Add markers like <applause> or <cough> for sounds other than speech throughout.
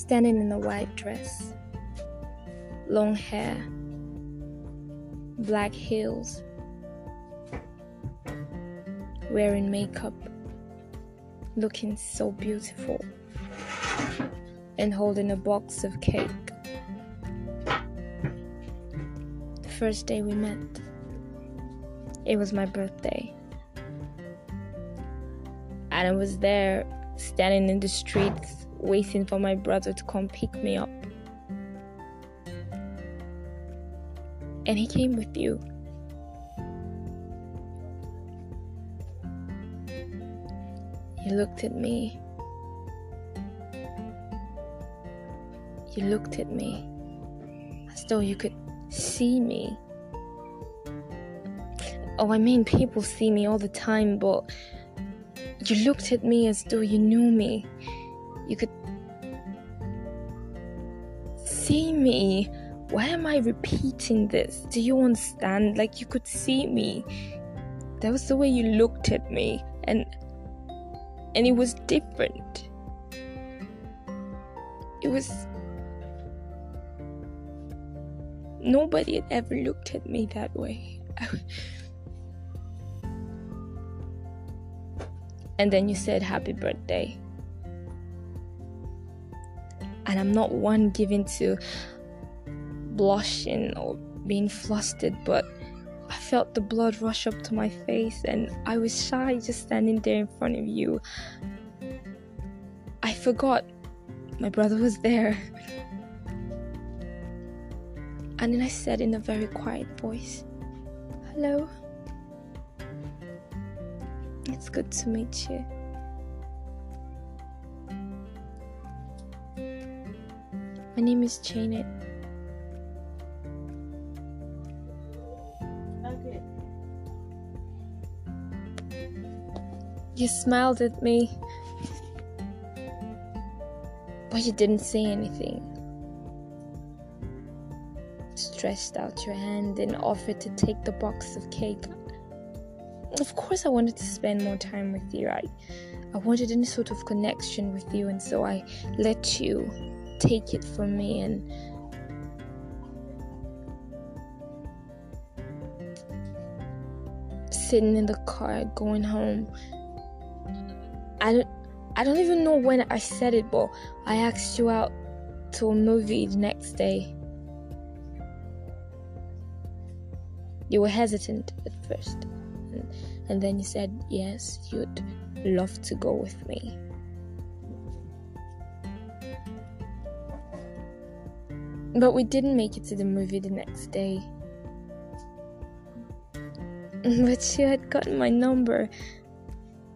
standing in a white dress, long hair, black heels, wearing makeup, looking so beautiful, and holding a box of cake. The first day we met, it was my birthday. And I was there standing in the streets waiting for my brother to come pick me up. And he came with you. You looked at me. You looked at me as though you could see me. Oh, I mean, people see me all the time, but you looked at me as though you knew me. You could see me. Why am I repeating this? Do you understand? Like, you could see me. That was the way you looked at me, and and it was different. It was. Nobody had ever looked at me that way. <laughs> and then you said happy birthday. And I'm not one given to blushing or being flustered, but I felt the blood rush up to my face and I was shy just standing there in front of you. I forgot my brother was there. And then I said in a very quiet voice, Hello. It's good to meet you. My name is Janet. Okay. You smiled at me, but you didn't say anything. Stretched out your hand and offered to take the box of cake. Of course, I wanted to spend more time with you. I, I wanted any sort of connection with you, and so I let you take it from me and sitting in the car going home. I don't i don't even know when i said it but i asked you out to a movie the next day. You were hesitant at first and, and then you said yes you'd love to go with me But we didn't make it to the movie the next day. <laughs> But she had gotten my number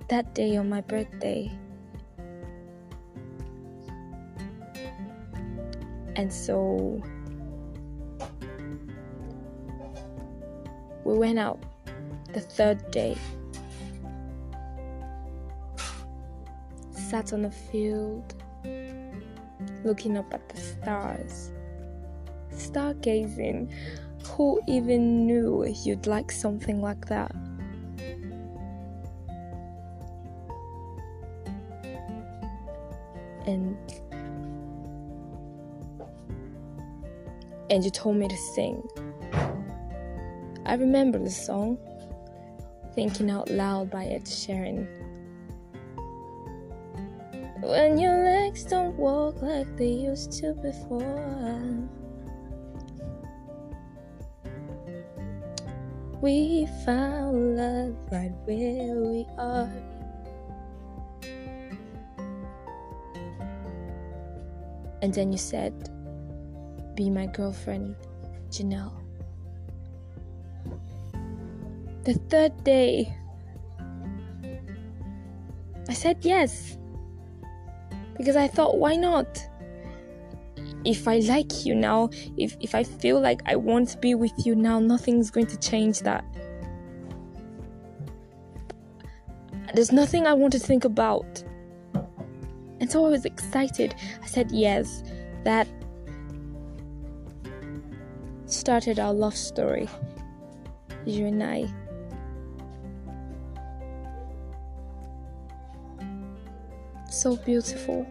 that day on my birthday. And so we went out the third day. Sat on a field looking up at the stars stargazing. Who even knew you'd like something like that? And and you told me to sing. I remember the song, Thinking Out Loud by Ed Sheeran. When your legs don't walk like they used to before. We found love right where we are. And then you said, Be my girlfriend, Janelle. The third day, I said yes. Because I thought, why not? If I like you now, if, if I feel like I want to be with you now, nothing's going to change that. There's nothing I want to think about. And so I was excited. I said yes. That started our love story. You and I. So beautiful.